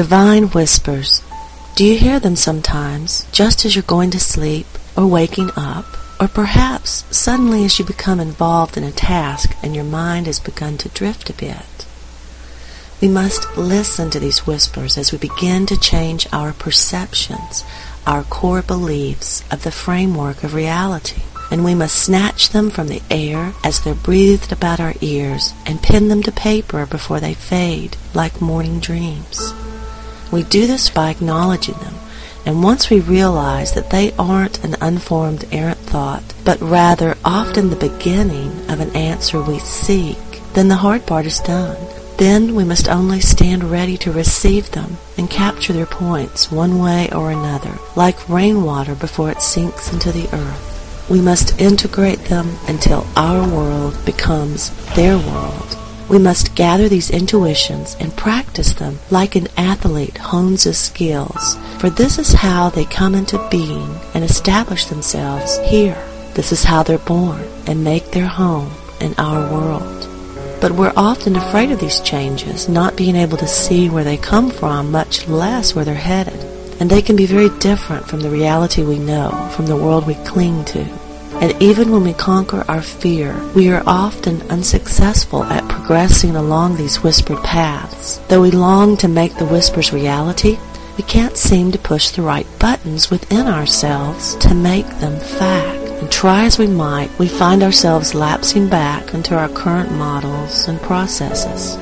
divine whispers. Do you hear them sometimes, just as you're going to sleep or waking up, or perhaps suddenly as you become involved in a task and your mind has begun to drift a bit? We must listen to these whispers as we begin to change our perceptions, our core beliefs of the framework of reality and we must snatch them from the air as they're breathed about our ears and pin them to paper before they fade like morning dreams. We do this by acknowledging them, and once we realize that they aren't an unformed errant thought, but rather often the beginning of an answer we seek, then the hard part is done. Then we must only stand ready to receive them and capture their points one way or another, like rainwater before it sinks into the earth. We must integrate them until our world becomes their world. We must gather these intuitions and practice them like an athlete hones his skills, for this is how they come into being and establish themselves here. This is how they're born and make their home in our world. But we're often afraid of these changes, not being able to see where they come from, much less where they're headed. And they can be very different from the reality we know, from the world we cling to. And even when we conquer our fear, we are often unsuccessful at progressing along these whispered paths. Though we long to make the whispers reality, we can't seem to push the right buttons within ourselves to make them fact. And try as we might, we find ourselves lapsing back into our current models and processes.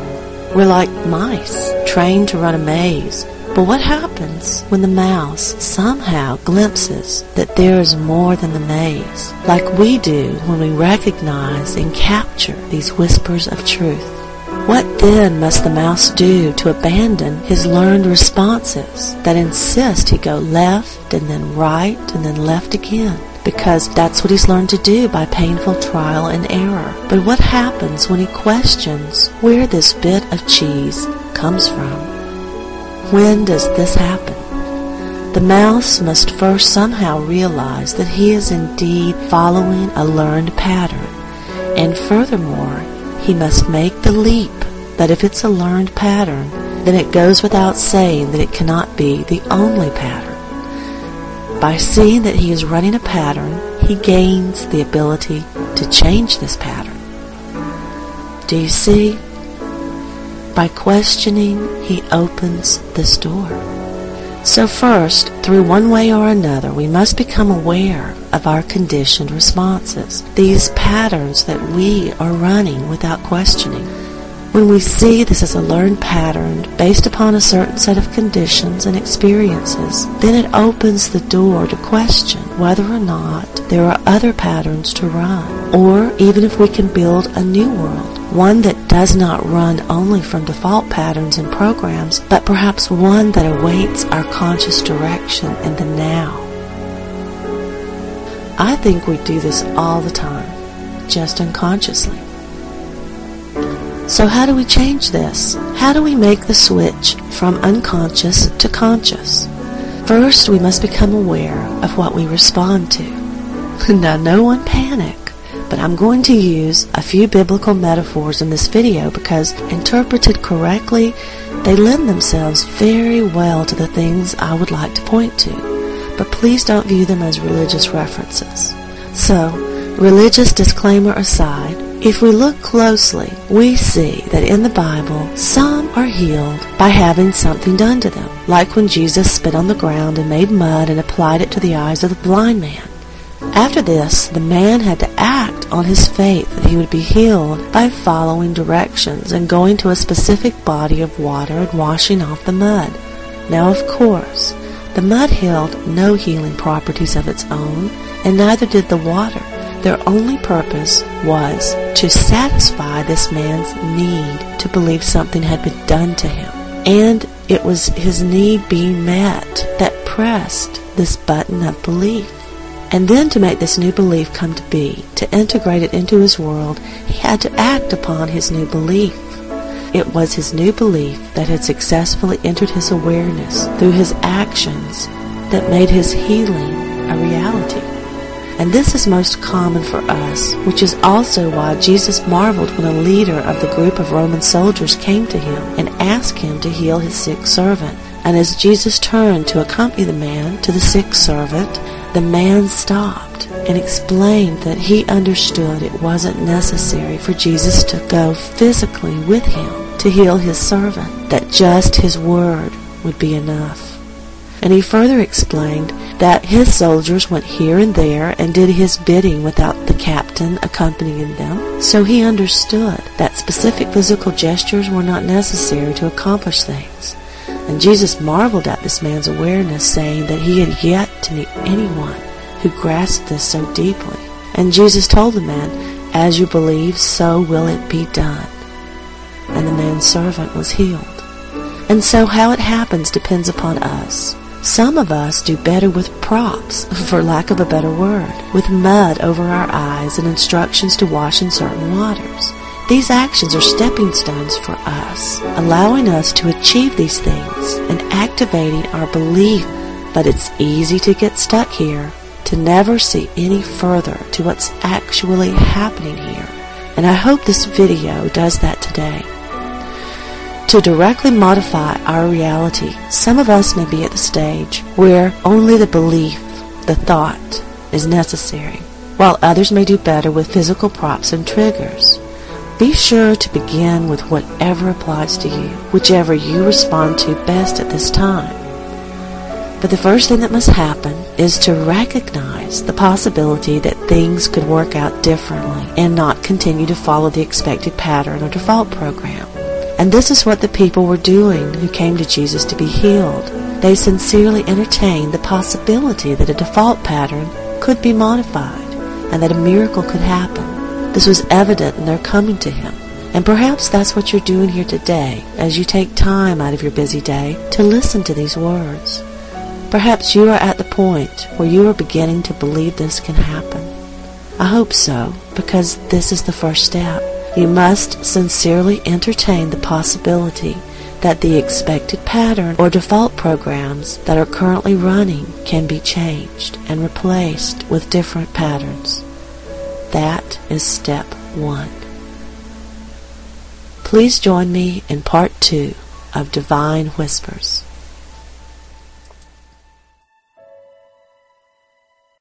We're like mice, trained to run a maze, but what happens when the mouse somehow glimpses that there is more than the maze, like we do when we recognize and capture these whispers of truth? What then must the mouse do to abandon his learned responses that insist he go left and then right and then left again? Because that's what he's learned to do by painful trial and error. But what happens when he questions where this bit of cheese comes from? When does this happen? The mouse must first somehow realize that he is indeed following a learned pattern, and furthermore, he must make the leap that if it's a learned pattern, then it goes without saying that it cannot be the only pattern. By seeing that he is running a pattern, he gains the ability to change this pattern. Do you see? By questioning, he opens this door. So first, through one way or another, we must become aware of our conditioned responses, these patterns that we are running without questioning. When we see this as a learned pattern based upon a certain set of conditions and experiences, then it opens the door to question whether or not there are other patterns to run, or even if we can build a new world one that does not run only from default patterns and programs, but perhaps one that awaits our conscious direction in the now. I think we do this all the time, just unconsciously. So how do we change this? How do we make the switch from unconscious to conscious? First, we must become aware of what we respond to. now, no one panic but I'm going to use a few biblical metaphors in this video because interpreted correctly, they lend themselves very well to the things I would like to point to. But please don't view them as religious references. So, religious disclaimer aside, if we look closely, we see that in the Bible, some are healed by having something done to them, like when Jesus spit on the ground and made mud and applied it to the eyes of the blind man. After this, the man had to act on his faith that he would be healed by following directions and going to a specific body of water and washing off the mud. Now, of course, the mud held no healing properties of its own, and neither did the water. Their only purpose was to satisfy this man's need to believe something had been done to him. And it was his need being met that pressed this button of belief. And then to make this new belief come to be, to integrate it into his world, he had to act upon his new belief. It was his new belief that had successfully entered his awareness through his actions that made his healing a reality. And this is most common for us, which is also why Jesus marveled when a leader of the group of Roman soldiers came to him and asked him to heal his sick servant. And as Jesus turned to accompany the man to the sick servant, the man stopped and explained that he understood it wasn't necessary for Jesus to go physically with him to heal his servant, that just his word would be enough. And he further explained that his soldiers went here and there and did his bidding without the captain accompanying them. So he understood that specific physical gestures were not necessary to accomplish things. And Jesus marveled at this man's awareness, saying that he had yet to meet anyone who grasped this so deeply. And Jesus told the man, As you believe, so will it be done. And the man's servant was healed. And so how it happens depends upon us. Some of us do better with props, for lack of a better word, with mud over our eyes and instructions to wash in certain waters. These actions are stepping stones for us, allowing us to achieve these things and activating our belief. But it's easy to get stuck here, to never see any further to what's actually happening here. And I hope this video does that today. To directly modify our reality, some of us may be at the stage where only the belief, the thought, is necessary, while others may do better with physical props and triggers. Be sure to begin with whatever applies to you, whichever you respond to best at this time. But the first thing that must happen is to recognize the possibility that things could work out differently and not continue to follow the expected pattern or default program. And this is what the people were doing who came to Jesus to be healed. They sincerely entertained the possibility that a default pattern could be modified and that a miracle could happen. This was evident in their coming to him. And perhaps that's what you're doing here today as you take time out of your busy day to listen to these words. Perhaps you are at the point where you are beginning to believe this can happen. I hope so, because this is the first step. You must sincerely entertain the possibility that the expected pattern or default programs that are currently running can be changed and replaced with different patterns. That is step one. Please join me in part two of Divine Whispers.